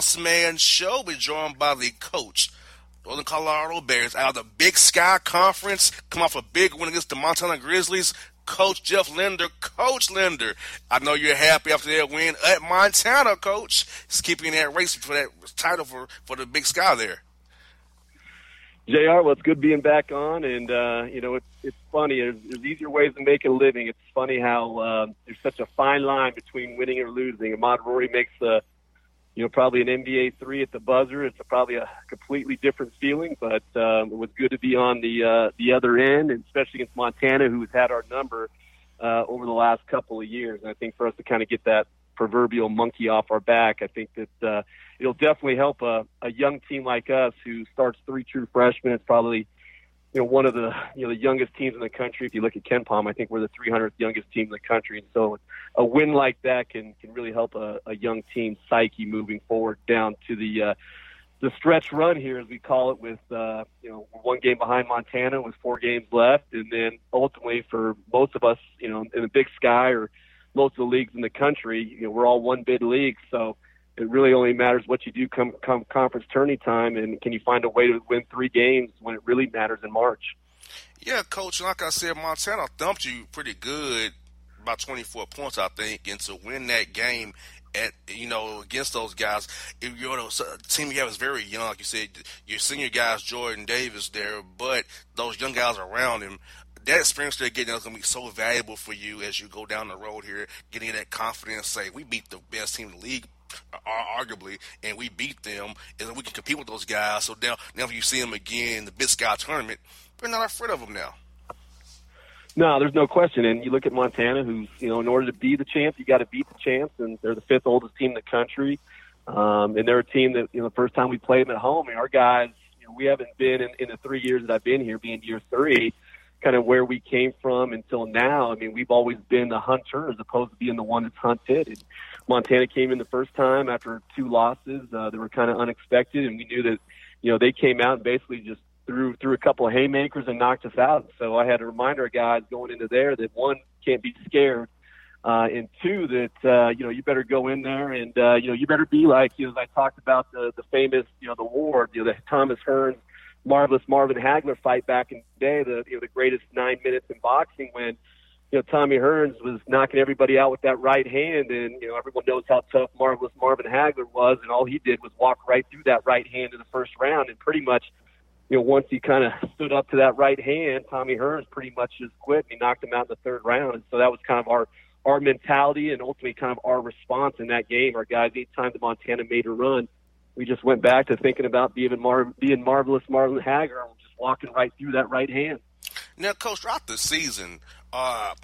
Boss Man show. We're joined by the coach, Northern Colorado Bears, out of the Big Sky Conference. Come off a big win against the Montana Grizzlies. Coach Jeff Linder. Coach Linder, I know you're happy after that win at Montana, Coach. It's keeping that race for that title for, for the Big Sky there. JR. Well, it's good being back on, and uh, you know it's it's funny. There's, there's easier ways to make a living. It's funny how uh, there's such a fine line between winning or losing. Ahmaad Rorie makes a, you know, probably an NBA three at the buzzer. It's a, probably a completely different feeling, but um, it was good to be on the uh, the other end, and especially against Montana, who has had our number uh, over the last couple of years. And I think for us to kind of get that proverbial monkey off our back, I think that. Uh, it'll definitely help a, a young team like us who starts three true freshmen. It's probably you know one of the you know the youngest teams in the country. If you look at KenPom, I think we're the 300th youngest team in the country, and so a win like that can can really help a, a young team psyche moving forward down to the uh, the stretch run here, as we call it, with uh, you know one game behind Montana with four games left, and then ultimately for most of us, you know, in the Big Sky or most of the leagues in the country, you know, we're all one bid leagues, so it really only matters what you do come come conference tourney time, and can you find a way to win three games when it really matters in March? Yeah, coach. Like I said, Montana thumped you pretty good, about 24 points, I think, and to win that game at you know against those guys. If you're the team you have is very young, like you said, your senior guys, Jordan Davis, there, but those young guys around him. That experience they're getting is going to be so valuable for you as you go down the road here, getting that confidence. Say we beat the best team in the league arguably, and we beat them, and we can compete with those guys. So now, now if you see them again in the Big Sky tournament, we're not afraid of them now. No, there's no question. And you look at Montana, who's you know, in order to be the champ, you got to beat the champs, and they're the fifth oldest team in the country. Um, and they're a team that you know, the first time we played them at home, and our guys, you know, we haven't been in, in the three years that I've been here, being year three kind of where we came from until now. I mean, we've always been the hunter as opposed to being the one that's hunted. And Montana came in the first time after two losses uh, that were kind of unexpected, and we knew that you know they came out and basically just threw threw a couple of haymakers and knocked us out. So I had to remind our guys going into there that one can't be scared. Uh, and two, that uh, you know you better go in there and uh, you know you better be like you know as I talked about the the famous you know the war you know the Thomas Hearns marvelous Marvin Hagler fight back in the day, the you know the greatest nine minutes in boxing when you know Tommy Hearns was knocking everybody out with that right hand, and you know everyone knows how tough marvelous Marvin Hagler was, and all he did was walk right through that right hand in the first round, and pretty much. You know, once he kind of stood up to that right hand, Tommy Hearns pretty much just quit. And he knocked him out in the third round, and so that was kind of our our mentality and ultimately kind of our response in that game. Our guys, each time the Montana made a run, we just went back to thinking about being, Mar- being marvelous Marvin Hagler and just walking right through that right hand. Now, Coach, throughout the season, uh,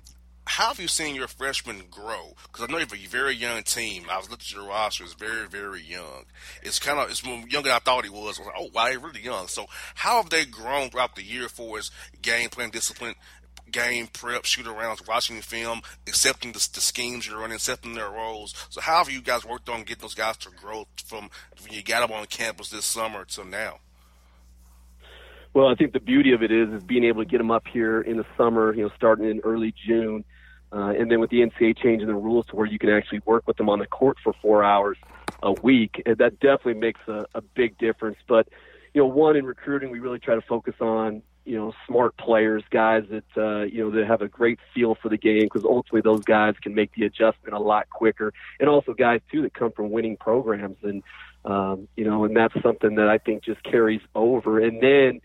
how have you seen your freshmen grow? Because I know you have a very young team. I was looking at your roster; it's very, very young. It's kind of it's younger than I thought he was. I was like, oh, wow, he's really young. So, how have they grown throughout the year for his game plan discipline, game prep, shoot arounds, watching film, accepting the, the, schemes you're running, accepting their roles. So how have you guys worked on getting those guys to grow from when you got them on campus this summer to now? Well, I think the beauty of it is is being able to get them up here in the summer, you know, starting in early June, uh, and then with the NCAA changing the rules to where you can actually work with them on the court for four hours a week, that definitely makes a, a big difference. But you know, one in recruiting, we really try to focus on you know smart players, guys that uh, you know that have a great feel for the game because ultimately those guys can make the adjustment a lot quicker, and also guys too that come from winning programs, and um, you know, and that's something that I think just carries over. And then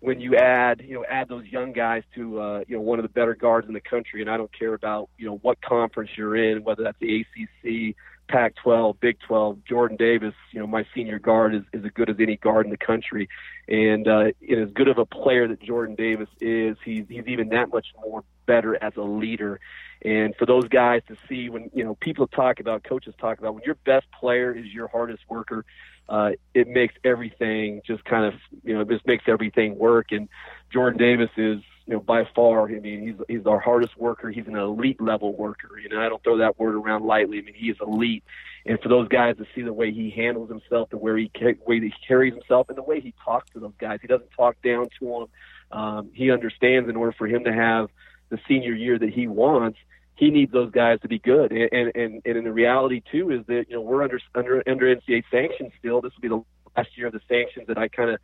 when you add you know add those young guys to uh, you know one of the better guards in the country, and I don't care about you know what conference you're in, whether that's the ACC, Pac-12, Big 12, Jordan Davis, you know, my senior guard is, is as good as any guard in the country. And, uh, and as good of a player that Jordan Davis is, he's, he's even that much more better as a leader. And for those guys to see when, you know, people talk about, coaches talk about when your best player is your hardest worker, uh, it makes everything just kind of, you know, just makes everything work. And Jordan Davis is, you know, by far, I mean, he's he's our hardest worker. He's an elite level worker. You know, I don't throw that word around lightly. I mean, he is elite. And for those guys to see the way he handles himself, the way he way he carries himself, and the way he talks to those guys, he doesn't talk down to them. Um, he understands in order for him to have the senior year that he wants, he needs those guys to be good. And and and, and in the reality too is that you know we're under under under NCAA sanctions still. This will be the last year of the sanctions that I kind of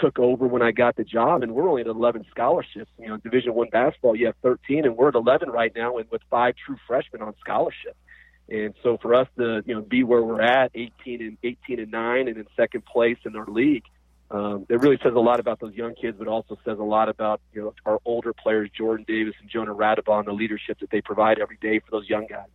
took over when I got the job, and we're only at 11 scholarships. You know, Division One basketball, you have 13, and we're at 11 right now, and with five true freshmen on scholarship. And so for us to you know be where we're at, 18 and 18 and nine, and in second place in our league, um, it really says a lot about those young kids, but also says a lot about you know our older players, Jordan Davis and Jonah Radebaugh, the leadership that they provide every day for those young guys.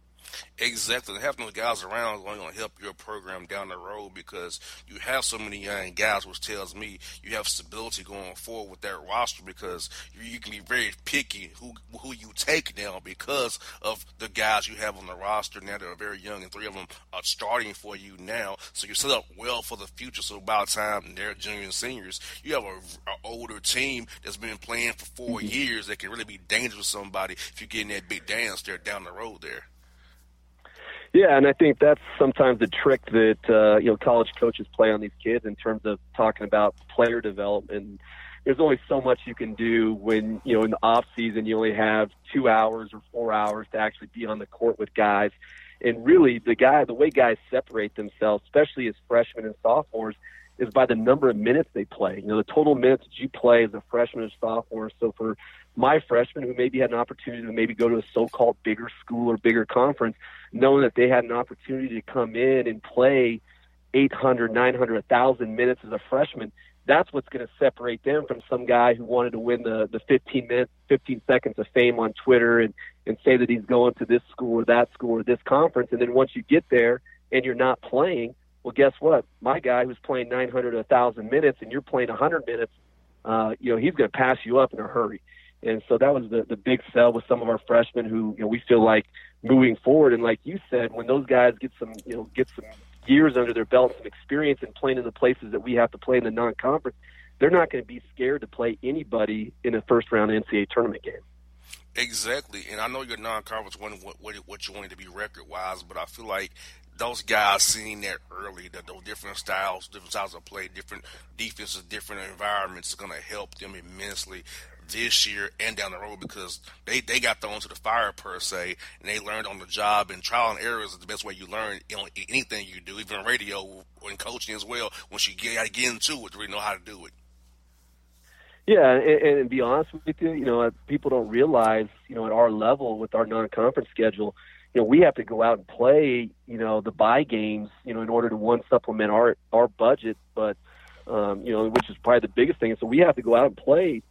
Exactly. Having those guys around is only going to help your program down the road because you have so many young guys, which tells me you have stability going forward with that roster because you, you can be very picky who who you take now because of the guys you have on the roster now that are very young, and three of them are starting for you now. So you're set up well for the future. So by the time they're juniors and seniors, you have a, a older team that's been playing for 4 mm-hmm. years that can really be dangerous with somebody if you're getting that big dance there down the road there. Yeah, and I think that's sometimes the trick that uh, you know college coaches play on these kids in terms of talking about player development. There's only so much you can do when you know in the off season you only have two hours or four hours to actually be on the court with guys. And really, the guy, the way guys separate themselves, especially as freshmen and sophomores, is by the number of minutes they play. You know, the total minutes that you play as a freshman or sophomore. So for my freshmen who maybe had an opportunity to maybe go to a so-called bigger school or bigger conference, knowing that they had an opportunity to come in and play 800, 900, 1,000 minutes as a freshman, that's what's going to separate them from some guy who wanted to win the, the 15 minutes, 15 seconds of fame on Twitter and, and say that he's going to this school or that school or this conference. And then once you get there and you're not playing, well, guess what? My guy who's playing 900 or 1,000 minutes and you're playing 100 minutes, uh, you know, he's going to pass you up in a hurry. And so that was the, the big sell with some of our freshmen who, you know, we feel like moving forward. And like you said, when those guys get some, you know, get some years under their belt, some experience in playing in the places that we have to play in the non-conference, they're not going to be scared to play anybody in a first round NCAA tournament game. Exactly, and I know your non-conference wanted what, what, what you wanted to be record-wise, but I feel like those guys seeing that early, that those different styles, different styles of play, different defenses, different environments is going to help them immensely this year and down the road because they, they got thrown to the fire per se and they learned on the job and trial and error is the best way you learn you know, anything you do, even radio and coaching as well. Once you get, get into it to really know how to do it. Yeah, and, and be honest with you, you know, uh, people don't realize, you know, at our level with our non-conference schedule, you know, we have to go out and play, you know, the buy games, you know, in order to one supplement our our budget, but um, you know, which is probably the biggest thing. So we have to go out and play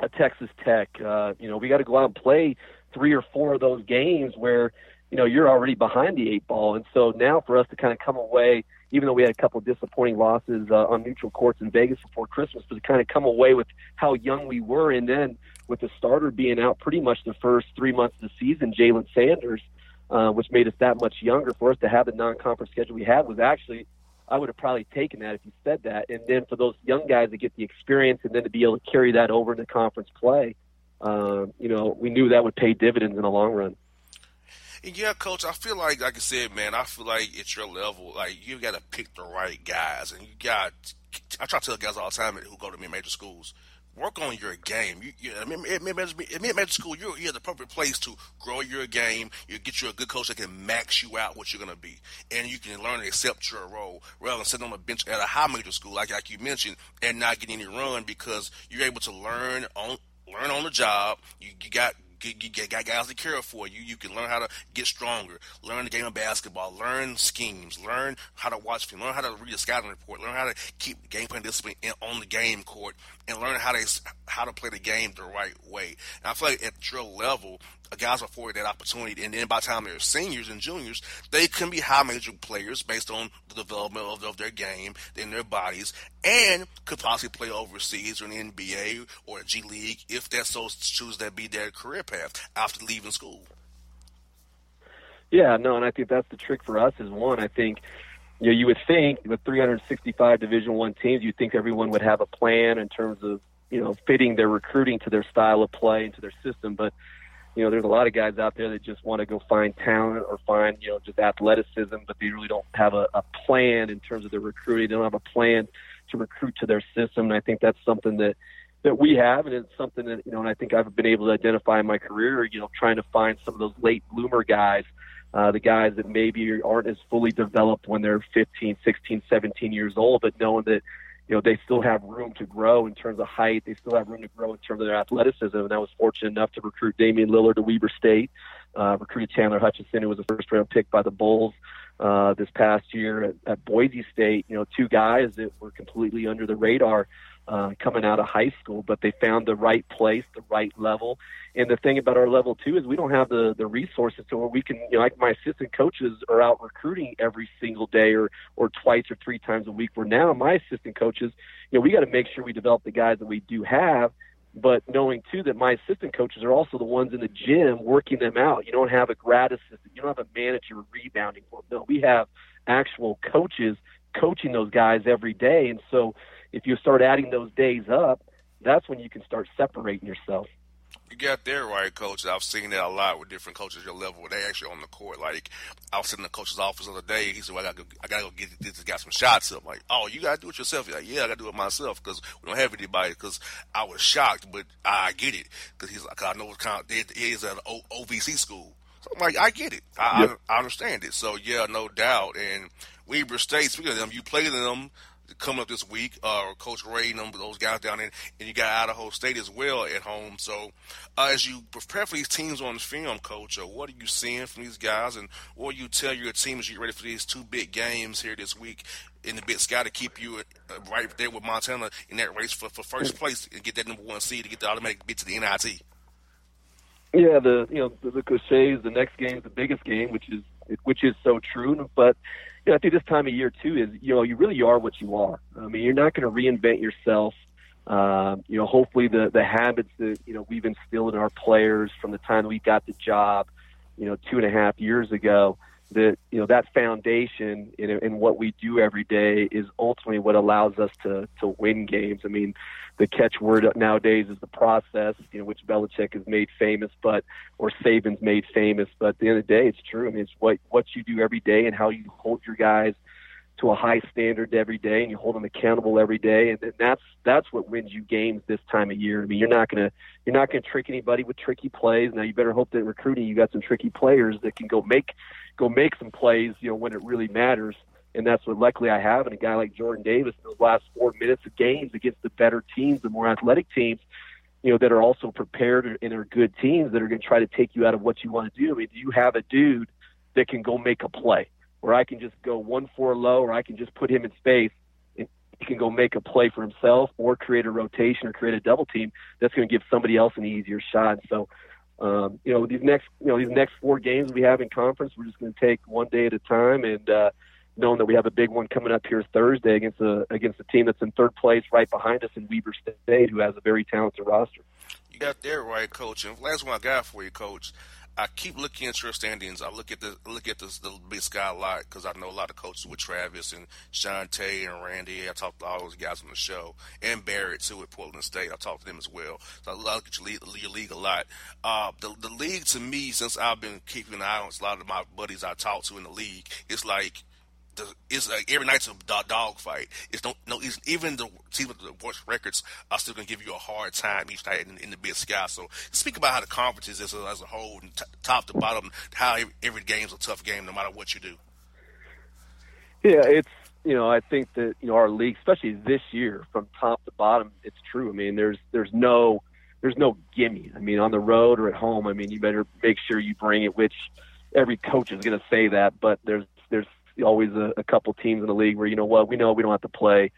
a Texas Tech. Uh, you know, we got to go out and play three or four of those games where you know you're already behind the eight ball, and so now for us to kind of come away, even though we had a couple disappointing losses uh, on neutral courts in Vegas before Christmas, but to kind of come away with how young we were, and then with the starter being out pretty much the first three months of the season, Jalen Sanders, uh, which made us that much younger. For us to have the non-conference schedule we had was actually I would have probably taken that if you said that. And then for those young guys to get the experience and then to be able to carry that over into conference play, uh, you know, we knew that would pay dividends in the long run. Yeah, coach. I feel like, like I said, man, I feel like at your level, like you got to pick the right guys, and you got. I try to tell guys all the time who go to mid-major schools, work on your game. You, you I mean, mid major school, you're, you're the perfect place to grow your game. You get you a good coach that can max you out what you're to be, and you can learn to accept your role rather than sitting on a bench at a high major school, like like you mentioned, and not getting any run because you're able to learn on learn on the job. You, you got you got guys to care for you. You can learn how to get stronger, learn the game of basketball, learn schemes, learn how to watch film, learn how to read a scouting report, learn how to keep game plan discipline in, on the game court, and learn how to how to play the game the right way. And I feel like at drill level, guys are afforded that opportunity, and then by the time they're seniors and juniors, they can be high major players based on the development of, of their game in their bodies, and could possibly play overseas or in the NBA or G League if that's so choose that be their career path after leaving school. Yeah, no, and I think that's the trick for us. Is one, I think you know, you would think with 365 Division One teams, you'd think everyone would have a plan in terms of you know fitting their recruiting to their style of play and to their system. But you know, there's a lot of guys out there that just want to go find talent or find you know just athleticism, but they really don't have a, a plan in terms of their recruiting. They don't have a plan to recruit to their system. And I think that's something that that we have, and it's something that you know, and I think I've been able to identify in my career. You know, trying to find some of those late bloomer guys, uh, the guys that maybe aren't as fully developed when they're 15, 16, 17 years old, but knowing that you know they still have room to grow in terms of height, they still have room to grow in terms of their athleticism. And I was fortunate enough to recruit Damian Lillard to Weber State, uh, recruited Chandler Hutchison, who was a first round pick by the Bulls. This past year at, at Boise State, you know, two guys that were completely under the radar uh, coming out of high school, but they found the right place, the right level. And the thing about our level two is we don't have the the resources to where we can, you know, like my assistant coaches are out recruiting every single day or or twice or three times a week. Where now my assistant coaches, you know, we got to make sure we develop the guys that we do have. But knowing too that my assistant coaches are also the ones in the gym working them out. You don't have a grad assistant. You don't have a manager rebounding for them. No, we have actual coaches coaching those guys every day. And so if you start adding those days up, that's when you can start separating yourself. You got there right, coach. I've seen that a lot with different coaches your level. They actually on the court. Like I was sitting in the coach's office the other day. He said, well, "I got to go, I got to go get this guy some shots." up." like, "Oh, you got to do it yourself." He's like, "Yeah, I got to do it myself because we don't have anybody." Because I was shocked, but I get it because he's like, "I know what kind of it is at an OVC school." So I'm like, I get it. I, yep. I, I understand it. So yeah, no doubt. And Weber State, speaking of them, you played them coming up this week. Uh, Coach Rahe and those guys down there, and you got Idaho State as well at home. So, uh, as you prepare for these teams on the film, Coach, uh, what are you seeing from these guys, and what do you tell your team as you get ready for these two big games here this week in the Big Sky to keep you uh, right there with Montana in that race for, for first place and get that number one seed to get the automatic bid to the NIT? Yeah, the you know the, the cliches. The next game is the biggest game, which is which is so true. But you know, I think this time of year too is you know you really are what you are. I mean, you're not going to reinvent yourself. Uh, you know, hopefully the the habits that you know we've instilled in our players from the time we got the job, you know, two and a half years ago, that you know that foundation in, in what we do every day is ultimately what allows us to to win games. I mean, the catchword nowadays is the process, you know, which Belichick has made famous, but or Saban's made famous. But at the end of the day, it's true. I mean, it's what what you do every day and how you hold your guys to a high standard every day, and you hold them accountable every day, and, that's that's what wins you games this time of year. I mean, you're not gonna you're not gonna trick anybody with tricky plays. Now, you better hope that recruiting you got some tricky players that can go make go make some plays, you know, when it really matters and that's what luckily I have. And a guy like Jordan Davis in those last four minutes of games against the better teams, the more athletic teams, you know, that are also prepared and are good teams that are to try to take you out of what you want to do. I mean, do you have a dude that can go make a play where I can just go one four low, or I can just put him in space and he can go make a play for himself, or create a rotation or create a double team that's going to give somebody else an easier shot. So. Um, you know these next, you know these next four games we have in conference, we're just going to take one day at a time, and uh, knowing that we have a big one coming up here Thursday against a against a team that's in third place right behind us in Weber State, who has a very talented roster. You got there right, Coach. And last one I got for you, Coach. I keep looking at your standings. I look at the look at this the Big Sky a lot because I know a lot of coaches with Travis and Shantay and Randy. I talked to all those guys on the show and Barret too at Portland State. I talked to them as well. So I look at your league, your league a lot. Uh, the the league to me, since I've been keeping an eye on a lot of my buddies I talk to in the league, it's like the, it's like every night's a dog fight. It's no, no, it's, even the team with the worst records are still going to give you a hard time each night in, in, the Big Sky. So speak about how the conference is as a, as a whole, and t- top to bottom, how every, every game's a tough game no matter what you do. Yeah, it's you know I think that you know our league, especially this year, from top to bottom, it's true. I mean, there's there's no there's no gimme. I mean, on the road or at home, I mean, you better make sure you bring it. Which every coach is going to say that, but there's there's always a, a couple teams in the league where you know what we know we don't have to play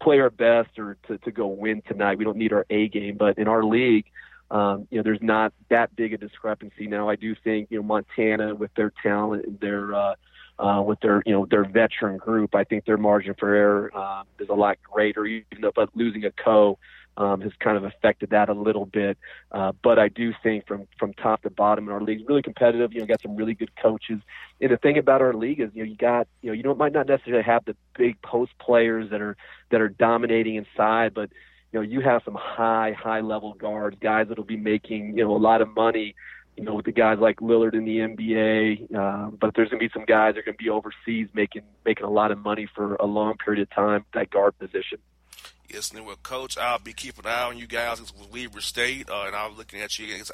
play our best or to, to go win tonight. We don't need our A game, but in our league, um, you know, there's not that big a discrepancy. Now, I do think you know Montana with their talent, their uh, uh, with their you know their veteran group, I think their margin for error uh, is a lot greater. Even though, but losing a co um, has kind of affected that a little bit. Uh, but I do think from from top to bottom in our league, really competitive. You know, got some really good coaches. And the thing about our league is, you know, you got you know you don't might not necessarily have the big post players that are that are dominating inside, but you know you have some high high level guards, guys that'll be making you know a lot of money you know, with the guys like Lillard in the NBA. Uh, but there's going to be some guys that are going to be overseas making making a lot of money for a long period of time that guard position. Yes, and with Coach, I'll be keeping an eye on you guys with Weber State, uh, and I'm looking at you against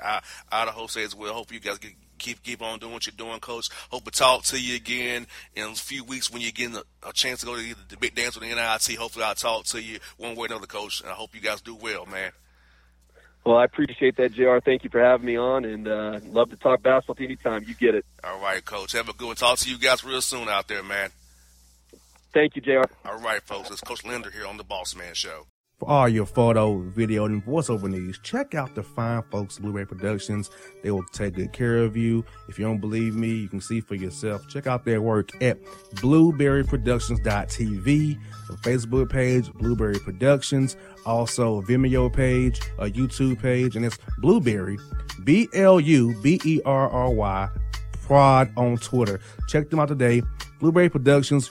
Idaho State as well. Hope you guys get, keep keep on doing what you're doing, Coach. Hope to talk to you again in a few weeks when you get a, a chance to go to the big dance with the NIT. Hopefully, I'll talk to you one way or another, Coach. And I hope you guys do well, man. Well, I appreciate that, JR. Thank you for having me on, and uh, love to talk basketball anytime. You get it. All right, Coach. Have a good one. Talk to you guys real soon out there, man. Thank you, JR. All right, folks. It's Coach Linder here on the Boss Man Show. For all your photo, video, and voiceover needs, check out the fine folks Blueberry Productions. They will take good care of you. If you don't believe me, you can see for yourself. Check out their work at blueberryproductions.tv, the Facebook page, Blueberry Productions, also a Vimeo page, a YouTube page, and it's Blueberry, B L U B E R R Y, prod on Twitter. Check them out today. Blueberry Productions,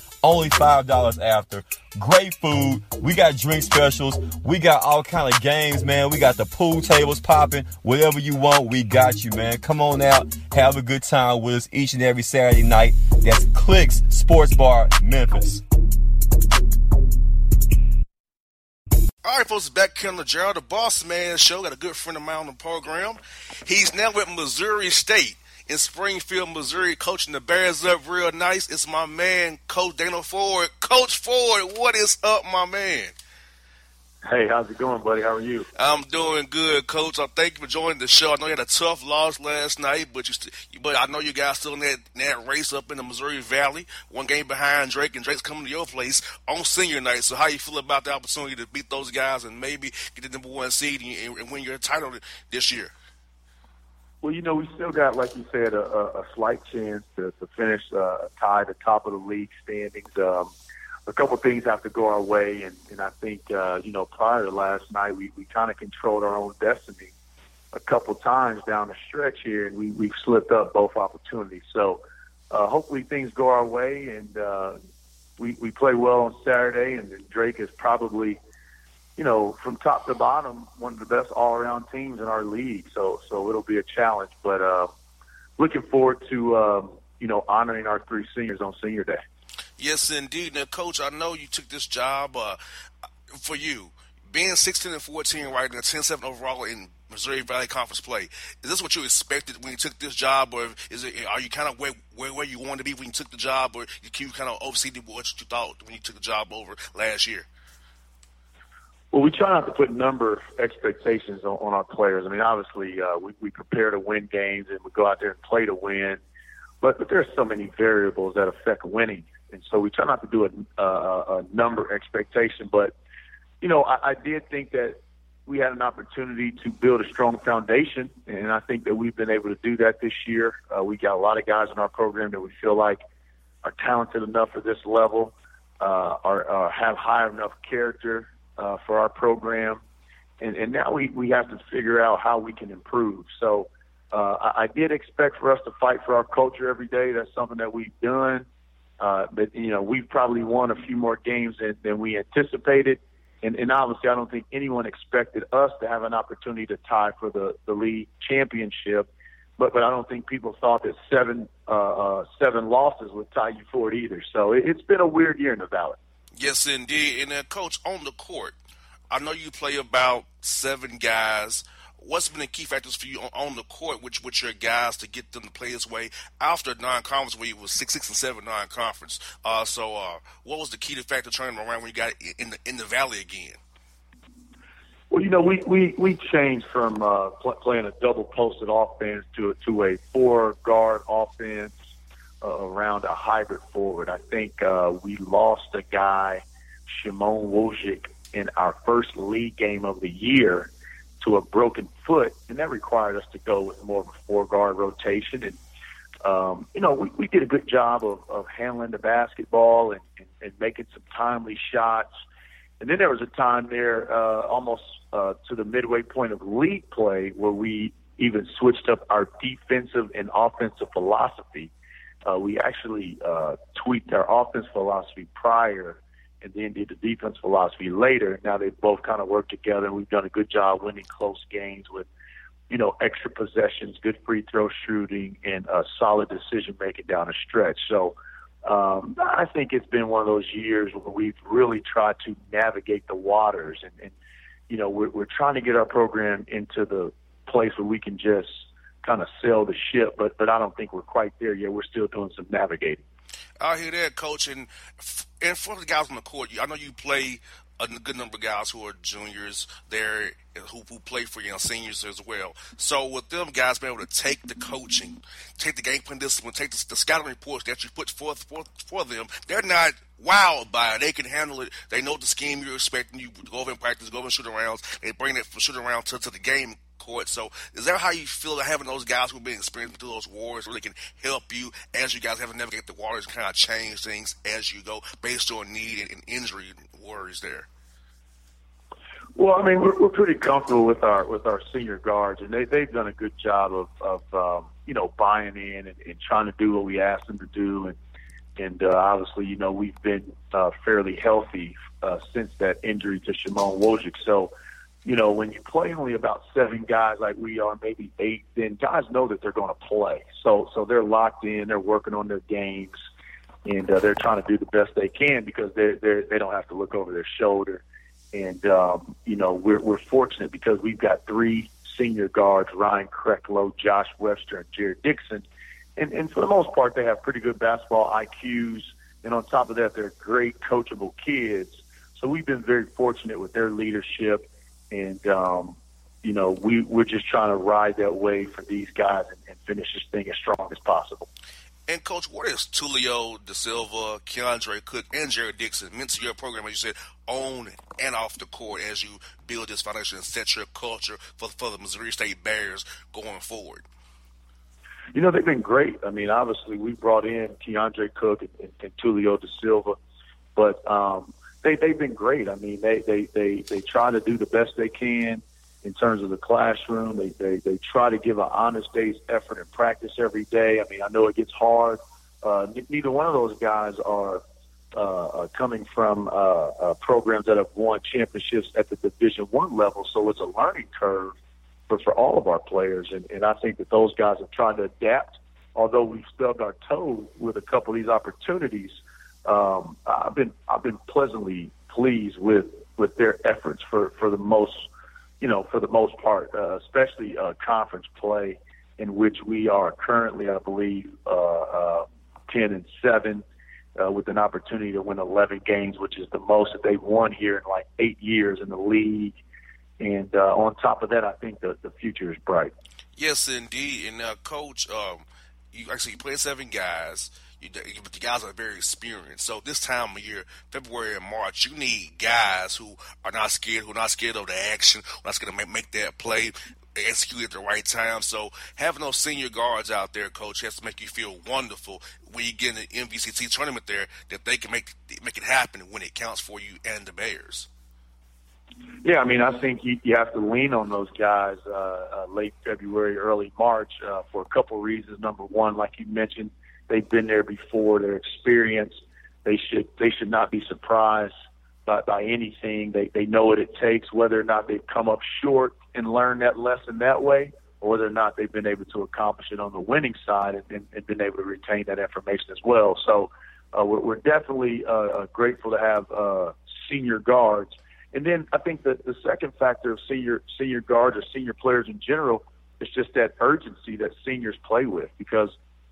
Only $5 after. Great food. We got drink specials. We got all kind of games, man. We got the pool tables popping. Whatever you want, we got you, man. Come on out. Have a good time with us each and every Saturday night. That's Clicks Sports Bar, Memphis. All right, folks, back the Gerald the Boss Man show. Got a good friend of mine on the program. He's now with Missouri State in Springfield, Missouri, coaching the Bears up real nice. It's my man, Coach Dana Ford. Coach Ford, what is up, my man? Hey, how's it going, buddy? How are you? I'm doing good, Coach. I thank you for joining the show. I know you had a tough loss last night, but you, st- but I know you guys still in that, in that race up in the Missouri Valley. One game behind Drake, and Drake's coming to your place on senior night. So, how you feel about the opportunity to beat those guys and maybe get the number one seed and, and win your title this year? Well, you know, we still got, like you said, a, a, slight chance to, to finish uh, tied at top of the league standings. Um, a couple of things have to go our way, and, and I think uh, you know prior to last night, we, we kind of controlled our own destiny a couple times down the stretch here, and we we've slipped up both opportunities. So uh, hopefully things go our way, and uh, we we play well on Saturday, and Drake is probably you know from top to bottom one of the best all around teams in our league. So so it'll be a challenge, but uh, looking forward to uh, you know honoring our three seniors on Senior Day. Yes, indeed. Now, Coach, I know you took this job uh, for you. Being 16 and 14 right now, 10-7 overall in Missouri Valley Conference play. Is this what you expected when you took this job, or is it? Are you kind of where, where where you wanted to be when you took the job, or you kind of overseed what you thought when you took the job over last year? Well, we try not to put number expectations on, on our players. I mean, obviously, uh, we, we prepare to win games and we go out there and play to win, but but there's so many variables that affect winning and so we try not to do a, a, a number expectation. But you know, I, I did think that we had an opportunity to build a strong foundation, and I think that we've been able to do that this year. Uh, we got a lot of guys in our program that we feel like are talented enough for this level, uh, are, are have high enough character uh, for our program, and, and now we we have to figure out how we can improve. So. Uh, I, I did expect for us to fight for our culture every day. That's something that we've done. Uh, but you know, we've probably won a few more games than, than we anticipated, and, and obviously, I don't think anyone expected us to have an opportunity to tie for the the league championship. But but I don't think people thought that seven uh, uh, seven losses would tie you for it either. So it, it's been a weird year in the Valley. Yes, indeed. And then, coach, on the court, I know you play about seven guys what's been the key factors for you on, on the court with, with your guys to get them to play this way after non-conference where you was six, six and seven non-conference? Uh, so, uh, what was the key to factor turning around when you got in the in the valley again? Well, you know, we we we changed from uh, pl- playing a double posted offense to a to a four guard offense around a hybrid forward. I think uh, we lost a guy, Shimon Wojcik, in our first league game of the year to a broken foot, and that required us to go with more of a four guard rotation. And um, you know, we, we did a good job of, of handling the basketball and, and, and making some timely shots. And then there was a time there, uh, almost uh, to the midway point of league play, where we even switched up our defensive and offensive philosophy. Uh, we actually uh, tweaked our offense philosophy prior and then did the defense philosophy later. Now they both kind of work together, and we've done a good job winning close games with, you know, extra possessions, good free throw shooting, and a solid decision making down the stretch. So um, I think it's been one of those years where we've really tried to navigate the waters, and, and you know, we're, we're trying to get our program into the place where we can just kind of sail the ship, but but I don't think we're quite there yet. We're still doing some navigating. I hear that, coach, and and for the guys on the court, I know you play a good number of guys who are juniors there who, who play for you know seniors as well. So with them guys being able to take the coaching, take the game plan discipline, take the, the scouting reports that you put forth for, for them, they're not wowed by it. They can handle it. They know the scheme you're expecting. You go over and practice, go over and shoot arounds. They bring it from shoot around to, to the game court. So is that how you feel having those guys who've been experienced through those wars really can help you as you guys have to navigate the waters and kind of change things as you go based on need and, and injury worries there? Well, I mean, we're, we're pretty comfortable with our with our senior guards, and they they've done a good job of of um, you know buying in and, and trying to do what we asked them to do, and and uh, obviously, you know, we've been uh, fairly healthy uh, since that injury to Shimon Wojcik. So, you know, when you play only about seven guys like we are, maybe eight, then guys know that they're going to play. So, so they're locked in. They're working on their games, and uh, they're trying to do the best they can because they they they don't have to look over their shoulder and, um, you know, we're, we're fortunate because we've got three senior guards, Ryan Kreklow, Josh Webster, and Jared Dixon. And, and for the most part, they have pretty good basketball IQs. And on top of that, they're great coachable kids. So we've been very fortunate with their leadership. And, um, you know, we, we're just trying to ride that wave for these guys and, and finish this thing as strong as possible. And coach, what is Tulio Da Silva, Keandre Cook, and Jared Dixon meant to your program, as you said, on and off the court as you build this foundation and set your culture for for the Missouri State Bears going forward? You know, they've been great. I mean, obviously, we brought in Keandre Cook and, and, and Tulio Da Silva, but um, they they've been great. I mean, they they they they try to do the best they can in terms of the classroom. They, they, they try to give an honest day's effort in practice every day. I mean, I know it gets hard. Uh, neither one of those guys are uh, coming from uh, uh, programs that have won championships at the Division One level, so it's a learning curve for, for all of our players. And, and I think that those guys have tried to adapt. Although we've stubbed our toe with a couple of these opportunities, um, I've been I've been pleasantly pleased with with their efforts for for the most you know, for the most part, uh, especially uh, conference play, in which we are currently, I believe, uh, uh, 10 and 7, uh, with an opportunity to win 11 games, which is the most that they've won here in like eight years in the league. And uh, on top of that, I think the, the future is bright. Yes, indeed. And, uh, Coach, um, you actually play seven guys. You, but the guys are very experienced. So this time of year, February and March, you need guys who are not scared, who are not scared of the action, who are not going to make, make that play, execute at the right time. So having those senior guards out there, coach, has to make you feel wonderful when you get in the MVCT tournament there that they can make make it happen when it counts for you and the Bears. Yeah, I mean, I think you, you have to lean on those guys uh, uh, late February, early March uh, for a couple reasons. Number one, like you mentioned, They've been there before. They're experienced. They should they should not be surprised by, by anything. They they know what it takes, whether or not they've come up short and learned that lesson that way, or whether or not they've been able to accomplish it on the winning side and, and, and been able to retain that information as well. So uh, we're, we're definitely uh, uh grateful to have uh, senior guards. And then I think that the second factor of senior senior guards or senior players in general is just that urgency that seniors play with because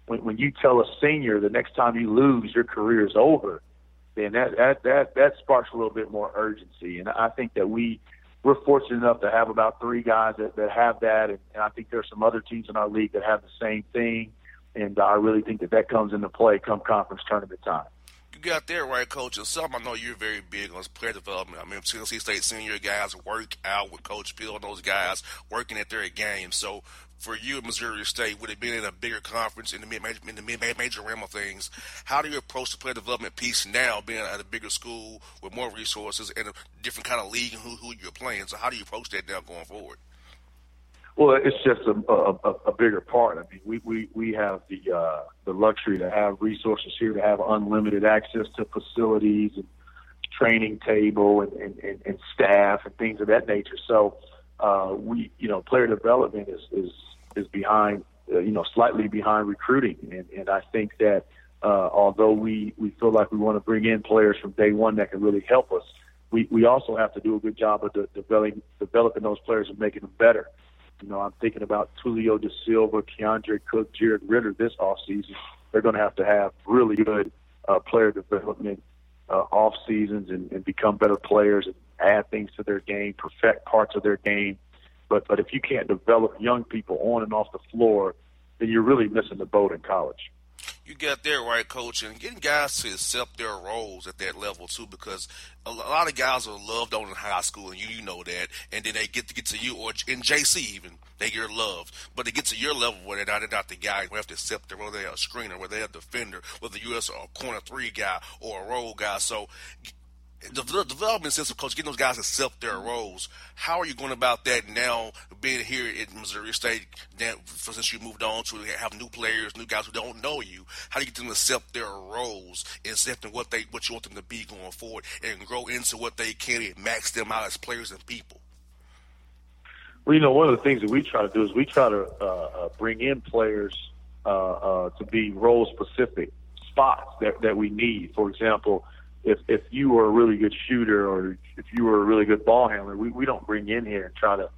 when, when you tell a senior the next time you lose, your career is over, then that, that, that, that sparks a little bit more urgency. And I think that we, we're fortunate enough to have about three guys that, that have that. And, and I think there's some other teams in our league that have the same thing. And I really think that that comes into play come conference tournament time you got there right, coach. Something I know you're very big on player development. I mean, Tennessee State senior guys work out with Coach Bill and those guys working at their game. So for you at Missouri State, would it be in a bigger conference in the mid in the mid major realm of things? How do you approach the player development piece now, being at a bigger school with more resources and a different kind of league and who who you're playing? So how do you approach that now going forward? Well, it's just a, a, a bigger part. I mean, we, we, we have the uh, the luxury to have resources here to have unlimited access to facilities and training table and, and, and, and staff and things of that nature. So uh, we, you know, player development is is is behind, uh, you know, slightly behind recruiting, and, and I think that uh, although we we feel like we want to bring in players from day one that can really help us, we we also have to do a good job of de- developing developing those players and making them better. You know, I'm thinking about Tulio Da Silva, Keandre Cook, Jared Ritter this off season. they're going to have to have really good uh, player development uh, off seasons and, and become better players and add things to their game, perfect parts of their game. But but if you can't develop young people on and off the floor, then you're really missing the boat in college you got there right, coach, and getting guys to accept their roles at that level too, because a lot of guys are loved on in high school, and you you know that, and then they get to get to you or in JC even they get loved, but they get to your level where they're not, they're not the guy who have to accept whether they're a screener, whether they're a defender, whether you are a corner three guy or a role guy. So the, development system coach, getting those guys to accept their roles. How are you going about that now, being here at Missouri State, since you moved on to have new players, new guys who don't know you? How do you get them to accept their roles, accepting what they what you want them to be going forward, and grow into what they can and max them out as players and people? Well, you know, one of the things that we try to do is we try to uh, uh, bring in players uh, uh to be role specific spots that, that we need. For example, if if you were a really good shooter or if you were a really good ball handler, we, we don't bring in here and try to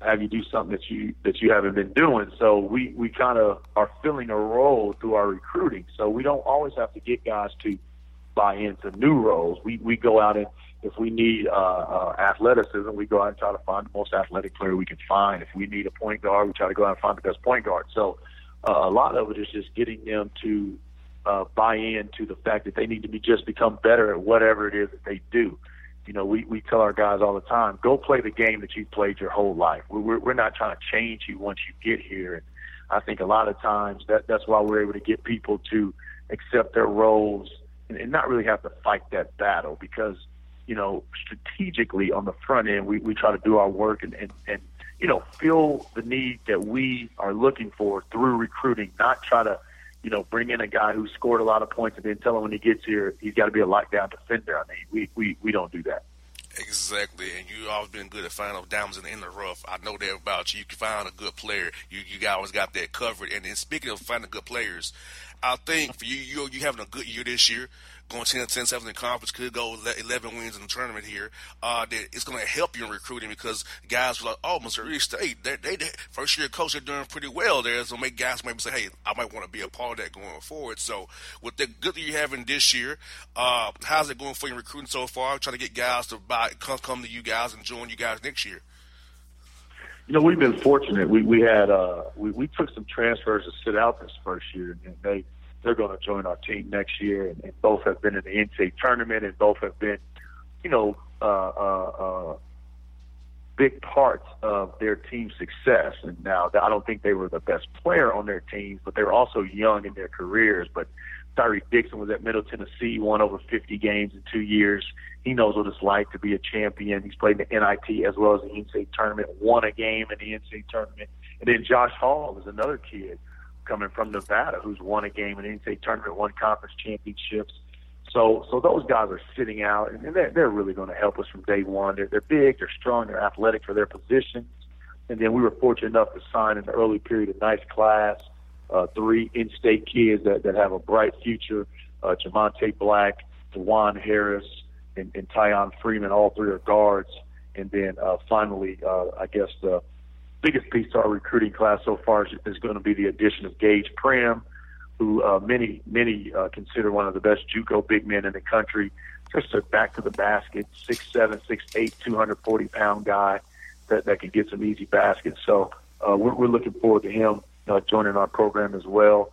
have you do something that you that you haven't been doing. So we we kind of are filling a role through our recruiting. So we don't always have to get guys to buy into new roles. We we go out and if we need uh, uh, athleticism, we go out and try to find the most athletic player we can find. If we need a point guard, we try to go out and find the best point guard. So uh, a lot of it is just getting them to uh, buy into the fact that they need to be just become better at whatever it is that they do. You know, we, we tell our guys all the time, go play the game that you've played your whole life. We're, we're not trying to change you once you get here. And I think a lot of times that that's why we're able to get people to accept their roles and, and not really have to fight that battle because, you know, strategically on the front end, we, we try to do our work and, and, and, you know, feel the need that we are looking for through recruiting, not try to you know, bring in a guy who scored a lot of points and then tell him when he gets here he's got to be a lockdown defender. I mean, we we we don't do that. Exactly, and you always been good at finding diamonds in the, the rough. I know that about you. You can find a good player. You you always got that covered. And then speaking of finding good players, I think for you, you you having a good year this year going 10 10 7 in conference, could go 11 wins in the tournament here. Uh, that it's going to help you in recruiting because guys were like, oh, Missouri State, they, they, they first year coach, they're doing pretty well there. So make guys maybe say, hey, I might want to be a part of that going forward. So with the good that you're having this year, uh, how's it going for you in recruiting so far? Trying to get guys to buy, come, come to you guys and join you guys next year. You know, we've been fortunate. We we had uh we, we took some transfers to sit out this first year, and they they're going to join our team next year, and, and both have been in the NCAA tournament, and both have been, you know, uh, uh, uh, big parts of their team's success. And now, I don't think they were the best player on their teams, but they were also young in their careers. But Tyrik Dixon was at Middle Tennessee, won over 50 games in two years. He knows what it's like to be a champion. He's played in the NIT as well as the NCAA tournament, won a game in the NCAA tournament. And then Josh Hall is another kid coming from Nevada who's won a game in the NCAA tournament, won conference championships. So, so those guys are sitting out, and they're, they're really going to help us from day one. They're, they're big, they're strong, they're athletic for their positions. And then we were fortunate enough to sign in the early period a nice class, uh, three in-state kids that, that have a bright future. Uh, Ja'Monta Black, Dewan Harris, and, and Tyon Freeman. All three are guards. And then uh, finally, uh, I guess the biggest piece to our recruiting class so far is, is going to be the addition of Gaige Prim, who uh, many many uh, consider one of the best JUCO big men in the country. Just a back to the basket, six seven, six eight, two hundred forty pound guy that that can get some easy baskets. So uh, we're, we're looking forward to him uh, joining our program as well.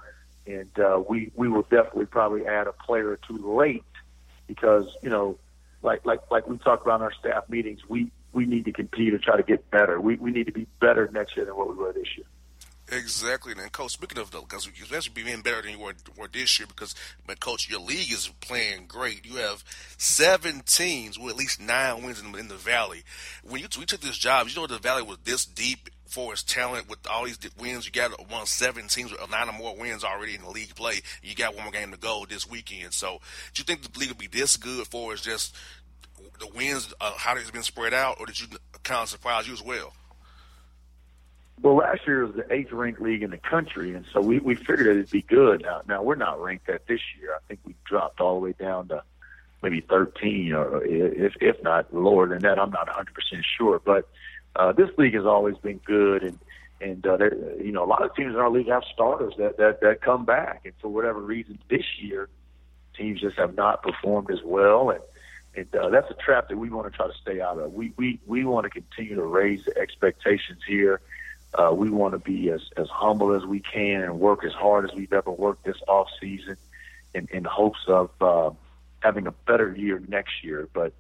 And uh, we we will definitely probably add a player or two late because you know, like like like we talked about in our staff meetings, we we need to continue to try to get better. We we need to be better next year than what we were this year. Exactly, and coach. Speaking of though, because especially being better than you were, were this year, because but coach, your league is playing great. You have seven teams with at least nine wins in, in the Valley. When you we took this job, you know the Valley was this deep for its talent with all these wins. You got one seven teams with nine or more wins already in the league play. You got one more game to go this weekend. So, do you think the league will be this good for us just the wins, uh, how it's been spread out, or did you kind of surprise you as well? Well, last year was the eighth ranked league in the country, and so we we figured it'd be good. Now, now we're not ranked that this year. I think we dropped all the way down to maybe 13, or if if not lower than that. I'm not 100 percent sure, but uh, this league has always been good, and and uh, you know a lot of teams in our league have starters that that that come back, and for whatever reason this year, teams just have not performed as well, and and uh, that's a trap that we want to try to stay out of. We we we want to continue to raise the expectations here. Uh, we want to be as as humble as we can and work as hard as we've ever worked this off season, in in hopes of uh, having a better year next year. But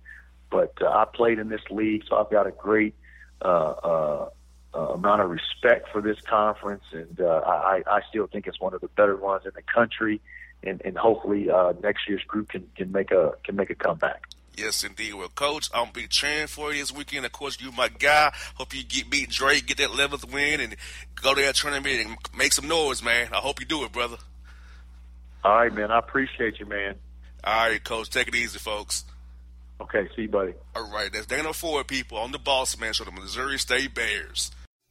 but uh, I played in this league, so I've got a great uh, uh, uh, amount of respect for this conference, and uh, I, I still think it's one of the better ones in the country. And, and hopefully uh, next year's group can, can make a can make a comeback. Yes, indeed. Well, Coach, I'm be cheering for you this weekend. Of course, you my guy. Hope you get beat Drake, get that 11th win, and go to that tournament and make some noise, man. I hope you do it, brother. All right, man. I appreciate you, man. All right, Coach. Take it easy, folks. Okay, see you, buddy. All right, that's Dana Ford, people, on the Boss Man Show, the Missouri State Bears.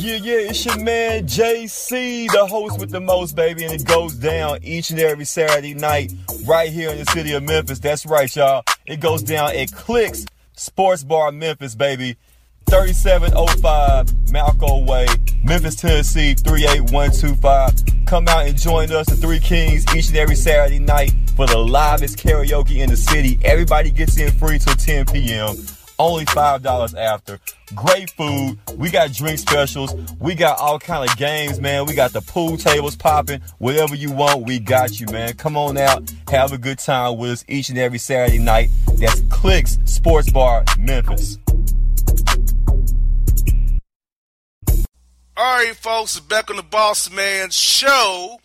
Yeah, yeah, it's your man JC, the host with the most, baby, and it goes down each and every Saturday night right here in the city of Memphis. That's right, y'all. It goes down at Clicks Sports Bar Memphis, baby. 3705 Malco Way, Memphis, Tennessee 38125. Come out and join us, the Three Kings, each and every Saturday night for the livest karaoke in the city. Everybody gets in free till 10 p.m. Only $5 after. Great food. We got drink specials. We got all kind of games, man. We got the pool tables popping. Whatever you want, we got you, man. Come on out. Have a good time with us each and every Saturday night. That's Clicks Sports Bar, Memphis. All right, folks, back on the Boss Man Show,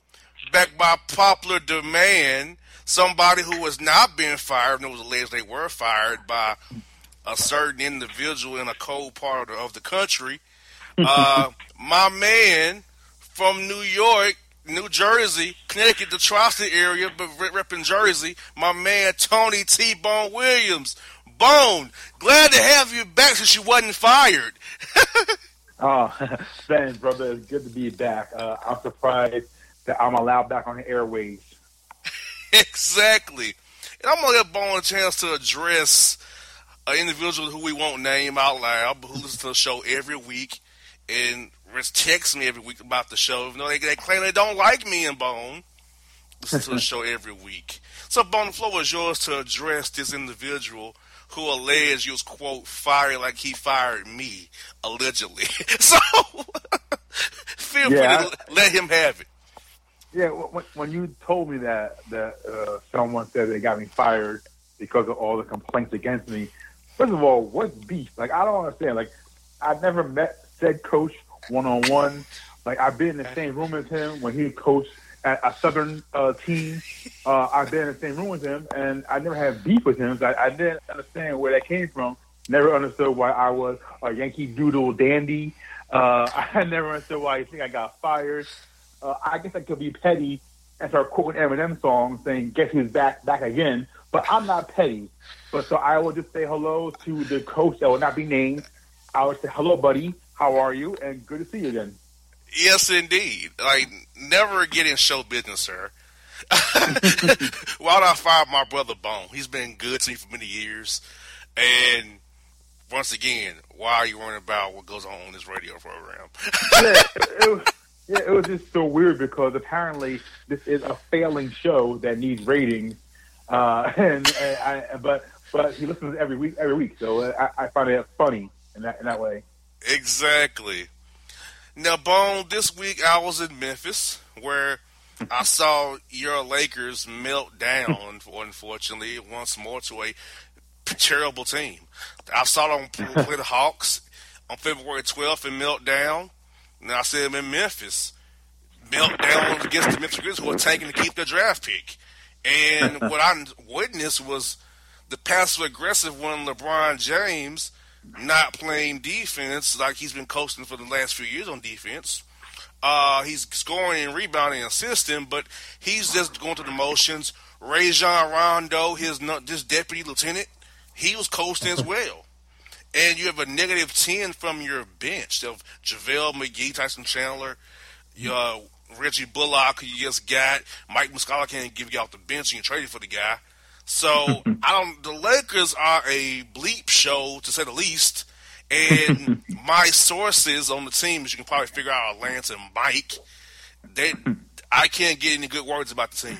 back by popular demand. Somebody who has not been fired, and it was alleged they were fired by a certain individual in a cold part of the country. Uh, my man from New York, New Jersey, Connecticut, the tri-state area, but repping Jersey, my man Tony T. Bone Williams. Bone, glad to have you back since you wasn't fired. Oh, thanks, brother. It's good to be back. Uh, I'm surprised that I'm allowed back on the airways. exactly. And I'm going to give Bone a chance to address an individual who we won't name out loud, but who listens to the show every week and texts me every week about the show. You know, they, they claim they don't like me and Bone. Listen to the show every week. So, Bone, the floor is yours to address this individual who alleged you was quote fired like he fired me allegedly. so feel Yeah, free to let him have it. Yeah, when, when you told me that that uh, someone said they got me fired because of all the complaints against me, first of all, what's beef? Like I don't understand. Like I've never met said coach one on one. Like I've been in the same room as him when he coached at a Southern uh, team. Uh, I've been in the same room with him, and I never had beef with him. So I, I didn't understand where that came from. Never understood why I was a Yankee Doodle dandy. Uh, I never understood why you think I got fired. Uh, I guess I could be petty and start quoting Eminem songs saying, guess who's back, back again. But I'm not petty. But so I will just say hello to the coach that will not be named. I would say, hello, buddy. How are you? And good to see you again. Yes, indeed. Like never get in show business, sir. Why would I fire my brother Bone? He's been good to me for many years, and once again, why are you worrying about what goes on on this radio program? yeah, it yeah, it was just so weird because apparently this is a failing show that needs ratings, uh, and, and I, but but he listens every week, every week. So I, I find it funny in that in that way. Exactly. Now, Bone, this week I was in Memphis where I saw your Lakers melt down, unfortunately, once more to a terrible team. I saw them play the Hawks on February 12th and melt down. Now I see them in Memphis. Melt down against the Memphis Grizzlies who are tanking to keep their draft pick. And what I witnessed was the passive aggressive one, LeBron James, not playing defense like he's been coasting for the last few years on defense. Uh, he's scoring and rebounding and assisting, but he's just going through the motions. Ray Rajon Rondo, his this deputy lieutenant, he was coasting as well. And you have a negative ten from your bench of JaVale McGee, Tyson Chandler, uh, Reggie Bullock, who you just got. Mike Muscala can't give you off the bench, and you traded for the guy. So I don't. The Lakers are a bleep show to say the least. And my sources on the team, as you can probably figure out, Lance and Mike. They, I can't get any good words about the team.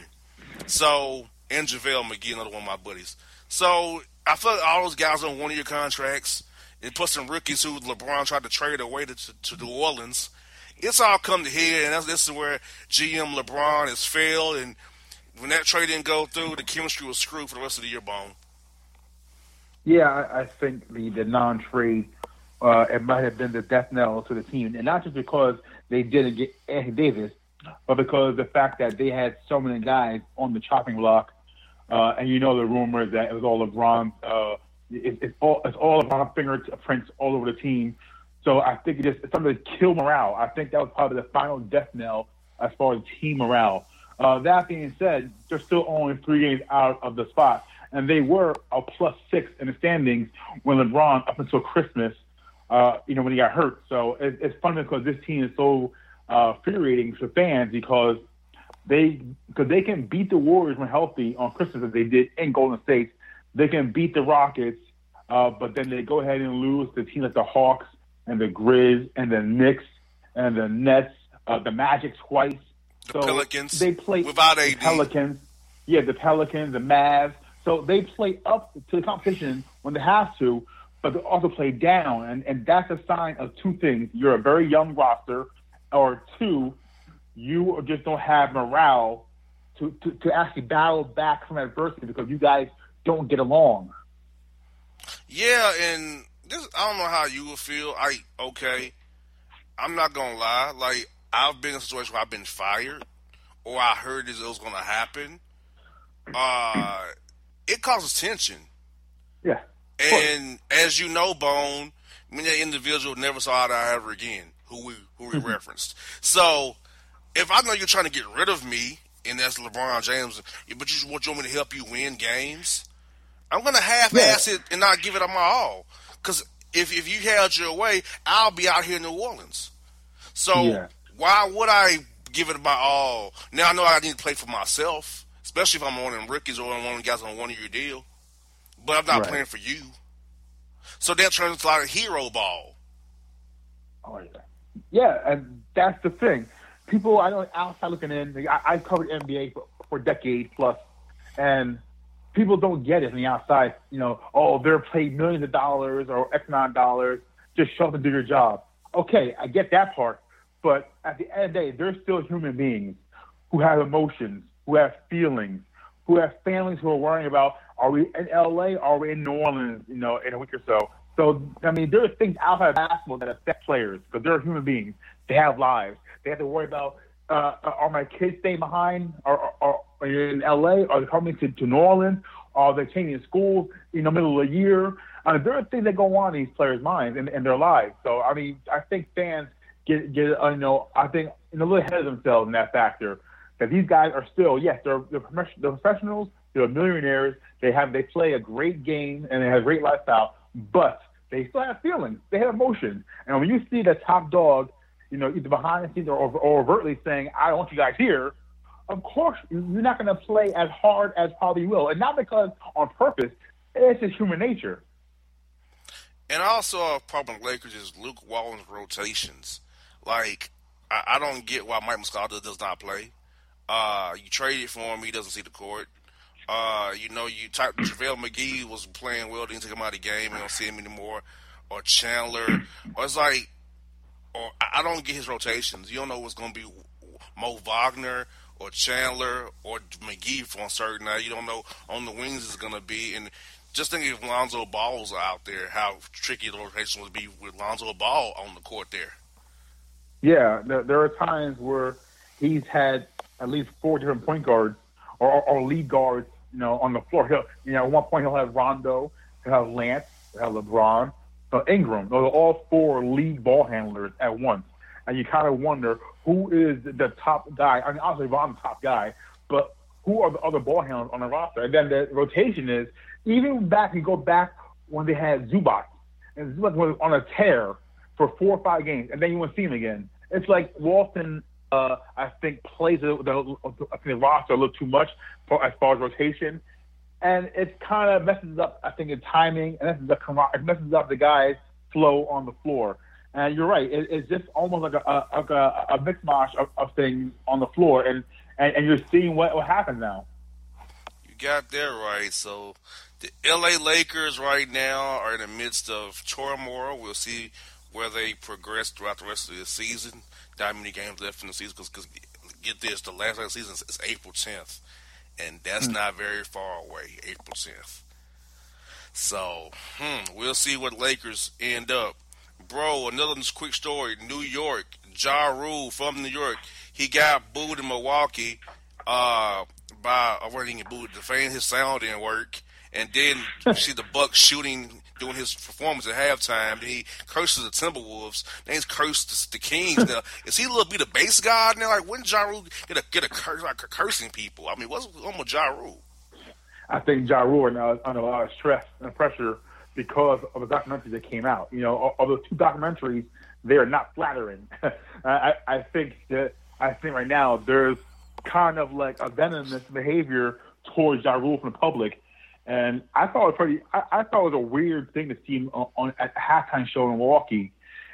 So and JaVale McGee, another one of my buddies. So I feel like all those guys on one of your contracts, and plus some rookies who LeBron tried to trade away to, to, New Orleans. It's all come to head, and this is where GM LeBron has failed. And when that trade didn't go through, the chemistry was screwed for the rest of the year. Bone. Yeah, I, I think the the non-trade uh, it might have been the death knell to the team, and not just because they didn't get Anthony Davis, but because the fact that they had so many guys on the chopping block, uh, and you know the rumors that it was all LeBron's. uh, it, it's all it's all LeBron fingerprints all over the team. So I think it just it's something to kill morale. I think that was probably the final death knell as far as team morale. Uh, that being said, they're still only three games out of the spot, and they were a plus six in the standings when LeBron up until Christmas, uh, you know, when he got hurt. So it, it's funny because this team is so uh, infuriating for fans because they because they can beat the Warriors when healthy on Christmas as they did in Golden State. They can beat the Rockets, uh, but then they go ahead and lose to teams like the Hawks and the Grizz and the Knicks and the Nets, uh, the Magic twice. The so Pelicans They play without the AD. Pelicans. Yeah, the Pelicans, the Mavs. So they play up to the competition when they have to, but they also play down, and and that's a sign of two things: you're a very young roster, or two, you just don't have morale to to, to actually battle back from adversity because you guys don't get along. Yeah, and this I don't know how you would feel. I okay. I'm not gonna lie. Like I've been in a situation where I've been fired, or I heard this it was gonna happen. Uh, it causes tension. Yeah. And as you know, Bone, I mean, that individual never saw eye to eye ever again. Who we who we referenced. So if I know you're trying to get rid of me, and that's LeBron James, but you want you want me to help you win games, I'm gonna half-ass it and not give it my all. Because if if you held your way, I'll be out here in New Orleans. So Yeah. why would I give it my all? Now I know I need to play for myself, especially if I'm one of them rookies or one of them guys on one year deal. But I'm not Right. playing for you. So that turns into a lot of hero ball. Oh yeah, yeah, and that's the thing. People, I know outside looking in. like, I, I've covered NBA for, for a decade plus, and people don't get it from the outside. You know, oh, they're paid millions of dollars or X amount of dollars. Just show up and do your job. Okay, I get that part, but at the end of the day, they're still human beings who have emotions, who have feelings, who have families who are worrying about are we in LA, are we in New Orleans, you know, in a week or so. So I mean, there are things outside of basketball that affect players because they're human beings. They have lives. They have to worry about uh, are my kids staying behind or, or in LA? Are they coming to, to New Orleans? Are they changing schools in the middle of the year? Uh, there are things that go on in these players' minds and, and their lives. So I mean, I think fans get get uh, you know I think a little ahead of themselves in that factor. That these guys are still yes they're they're, they're professionals. They're millionaires. They have they play a great game and they have a great lifestyle, but they still have feelings. They have emotions. And when you see the top dog, you know, either behind the scenes or, or overtly saying, "I don't want you guys here," of course you're not going to play as hard as probably will, and not because on purpose. It's just human nature. And also a problem with Lakers is Luke Walton's rotations. Like, I, I don't get why Mike Muscala does not play. Uh, you traded for him, he doesn't see the court. Uh, you know, you type JaVale McGee was playing well, didn't take him out of the game, you don't see him anymore. Or Chandler. Or it's like, or I I don't get his rotations. You don't know what's going to be Mo Wagner or Chandler or McGee for certain night. You don't know on the wings is going to be. And just think if Lonzo Ball's out there, how tricky the rotation would be with Lonzo Ball on the court there. Yeah, there, are times where he's had at least four different point guards or, or lead guards, you know, on the floor. He'll, you know, at one point he'll have Rondo, he'll have Lance, he'll have LeBron, so Ingram. Those are all four lead ball handlers at once, and you kind of wonder who is the top guy. I mean, obviously Ron's the top guy, but who are the other ball handlers on the roster? And then the rotation is even back. You go back when they had Zubac, and Zubac was on a tear for four or five games, and then you won't see him again. It's like Walton, uh, I think, plays the, the, I think the roster a little too much for, as far as rotation, and it kind of messes up. I think the timing and messes up, it messes up the guys' flow on the floor. And you're right, it, it's just almost like a, a, like a, a mixmash of, of things on the floor, and, and, and you're seeing what, will happen now. You got that right. So the LA Lakers right now are in the midst of turmoil. We'll see where they progress throughout the rest of the season. Not many games left in the season because get this, the last of the season is April 10th, and that's Hmm. not very far away. April 10th. So, hmm, we'll see what Lakers end up. Bro, another quick story. New York, Ja Rule from New York, he got booed in Milwaukee uh, by, what did he booed? The fan, his sound didn't work. And then you see the Bucks shooting, doing his performance at halftime. He curses the Timberwolves. Then he's cursed the, the Kings. now, is he little bit of base god now? Like, when Ja Rule get a, get a curse, like cursing people? I mean, what's on with Ja Rule? I think Ja Rule now is under a lot of stress and pressure because of the documentary that came out. You know, of those two documentaries, they are not flattering. I, I think that I think right now there's kind of like a venomous behavior towards Ja Rule from the public, and I thought it was pretty. I, I thought it was a weird thing to see him on, on at the halftime show in Milwaukee,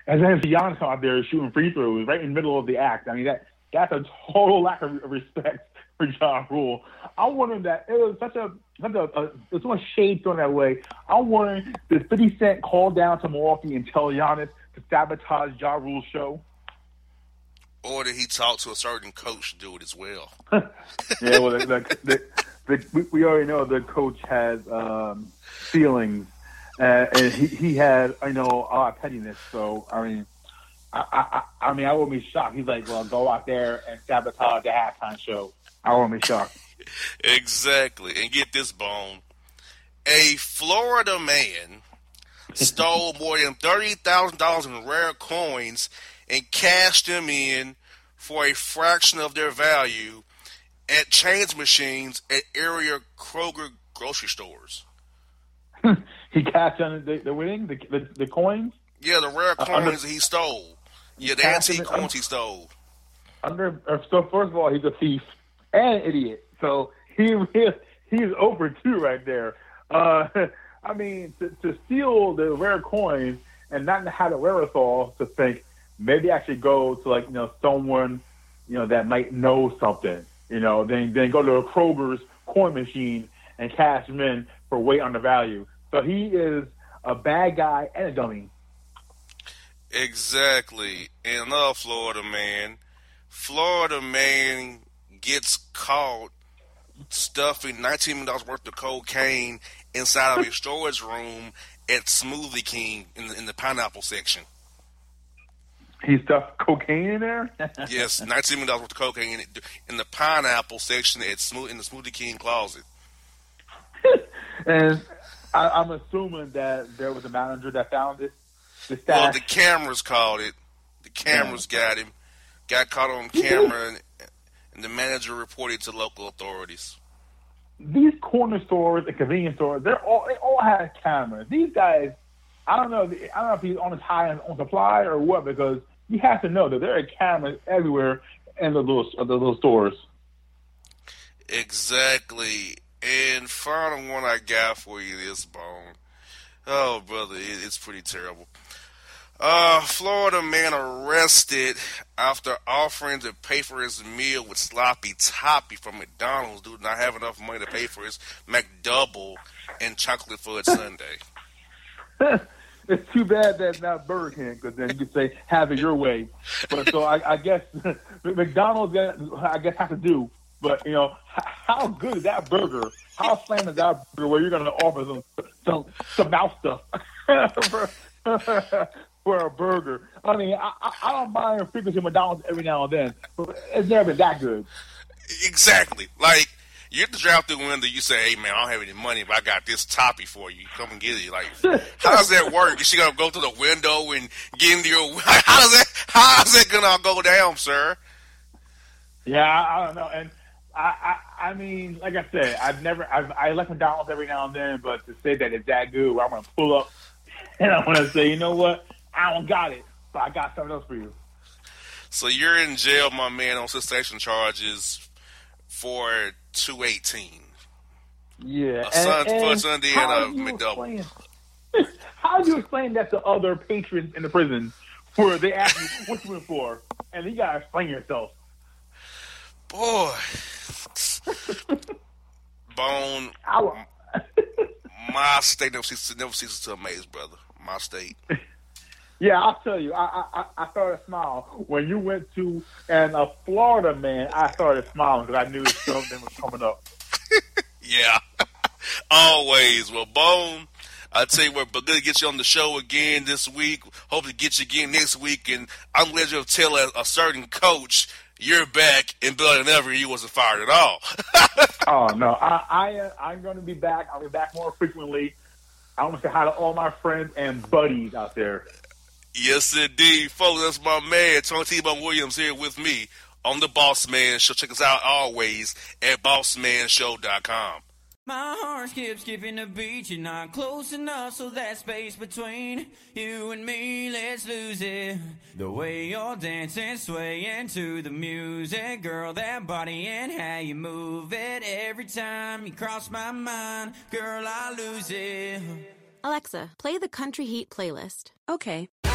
and then Giannis out there shooting free throws right in the middle of the act. I mean that that's a total lack of respect for Ja Rule. I'm wondering that it was such a such a, a there's so much shade thrown that way. I'm wondering did 50 Cent call down to Milwaukee and tell Giannis to sabotage Ja Rule's show? Or did he talk to a certain coach to do it as well? yeah, well, the, the, the, the, we- we already know the coach has um, feelings, uh, and he, he had, I know, a lot of pettiness. So, I mean, I, I, I I mean, I wouldn't be shocked. He's like, well, go out there and sabotage the halftime show. I wouldn't be shocked. Exactly. And get this bone. A Florida man stole more than $30,000 in rare coins and cashed them in for a fraction of their value at change machines at area Kroger grocery stores. He cashed on the, the winnings, the, the, the coins, Yeah, the rare Uh, coins he stole. Yeah, the antique coins he stole. under. uh, So, first of all, he's a thief and an idiot. So he he's over two right there. Uh, I mean, to, to steal the rare coins and not have the wherewithal to think maybe I should go to like you know someone you know that might know something. You know, then then go to a Kroger's coin machine and cash them in for way undervalue. So he is a bad guy and a dummy. Exactly. And another Florida man, Florida man gets caught stuffing $19 million worth of cocaine inside of a storage room at Smoothie King in the, in the pineapple section. He stuffed cocaine in there. Yes, $19 million worth of cocaine in, in the pineapple section at Smooth in the Smoothie King closet. And I, I'm assuming that there was a manager that found it. The Well, the cameras called it. The cameras got him. Got caught on camera, and the manager reported to local authorities. These corner stores and convenience stores, they're all they all have cameras. These guys, I don't know. I don't know if he's on his high on supply or what, because you have to know that there are cameras everywhere in the little the little stores. Exactly. And final one I got for you this bone. Oh, brother, it, it's pretty terrible. Uh, Florida man arrested after offering to pay for his meal with sloppy toppy from McDonald's due to not have enough money to pay for his McDouble and chocolate fudge sundae. it's too bad that's not Burger King, because then you could say have it your way. But so I, I guess McDonald's, got, I guess, have to do. But you know, how good is that burger? How slam is that burger? Where you're going to offer some some some mouth stuff for, a burger? I mean, I, I I don't mind frequenting McDonald's every now and then, but it's never been that good. Exactly. Like you have to drive through the window. You say, "Hey man, I don't have any money, but I got this toppy for you. Come and get it." Like, how does that work? Is she gonna go to the window and get into your? How does that? How is that gonna go down, sir? Yeah, I, I don't know, and I, I, I mean, like I said, I've never, I've, I like McDonald's every now and then, but to say that it's that good, where I'm gonna pull up and I'm gonna say, you know what, I don't got it, but I got something else for you. So you're in jail, my man, on cessation charges for two eighteen. Yeah, A for Sunday and how a do you McDouble. explain- How do you explain that to other patrons in the prison, where they ask you what you in for, and you gotta explain yourself? Boy, Bone. my state never ceases, never ceases to amaze, brother. My state. Yeah, I'll tell you. I I, I started smile when you went to and a Florida man. I started smiling because I knew something was coming up. yeah, always. Well, Bone, I tell you what, but good to get you on the show again this week. Hope to get you again next week, and I'm glad you'll tell a, a certain coach you're back and better than ever. You wasn't fired at all. oh no, I, I uh, I'm going to be back. I'll be back more frequently. I want to say hi to all my friends and buddies out there. Yes, indeed, folks. That's my man Tony T. Bone Williams here with me on the Boss Man Show. Check us out always at BossManShow.com. My heart skips skipping the beat. You're not close enough, so that space between you and me, let's lose it. The way you're dancing, swaying to the music, girl, that body and how you move it. Every time you cross my mind, girl, I lose it. Alexa, play the Country Heat playlist. Okay.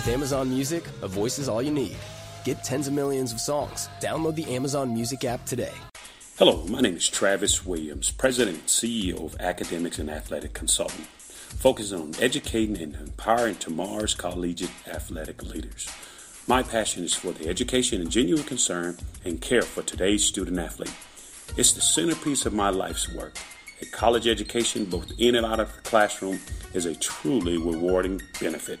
With Amazon Music, a voice is all you need. Get tens of millions of songs. Download the Amazon Music app today. Hello, my name is Travis Williams, President and CEO of Academics and Athletic Consulting, focusing on educating and empowering tomorrow's collegiate athletic leaders. My passion is for the education and genuine concern and care for today's student athlete. It's the centerpiece of my life's work. A college education, both in and out of the classroom, is a truly rewarding benefit.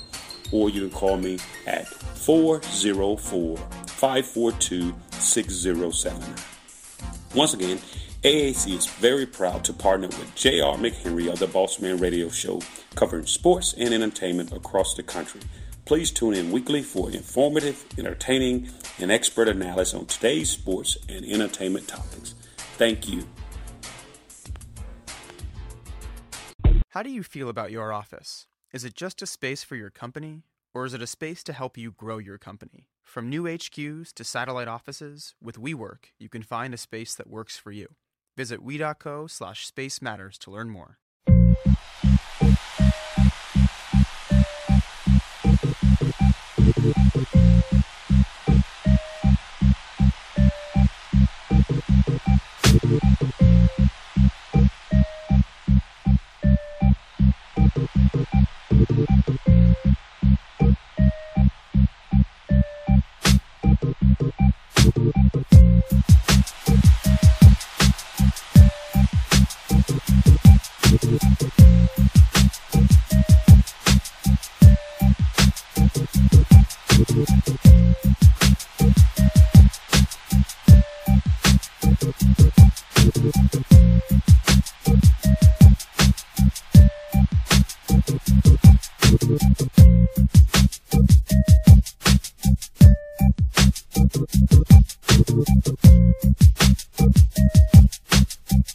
or you can call me at 404 542 6079. Once again, AAC is very proud to partner with J.R. McHenry of the Bossman Radio Show, covering sports and entertainment across the country. Please tune in weekly for informative, entertaining, and expert analysis on today's sports and entertainment topics. Thank you. How do you feel about your office? Is it just a space for your company, or is it a space to help you grow your company? From new HQs to satellite offices, with WeWork, you can find a space that works for you. Visit we.co slash space matters to learn more.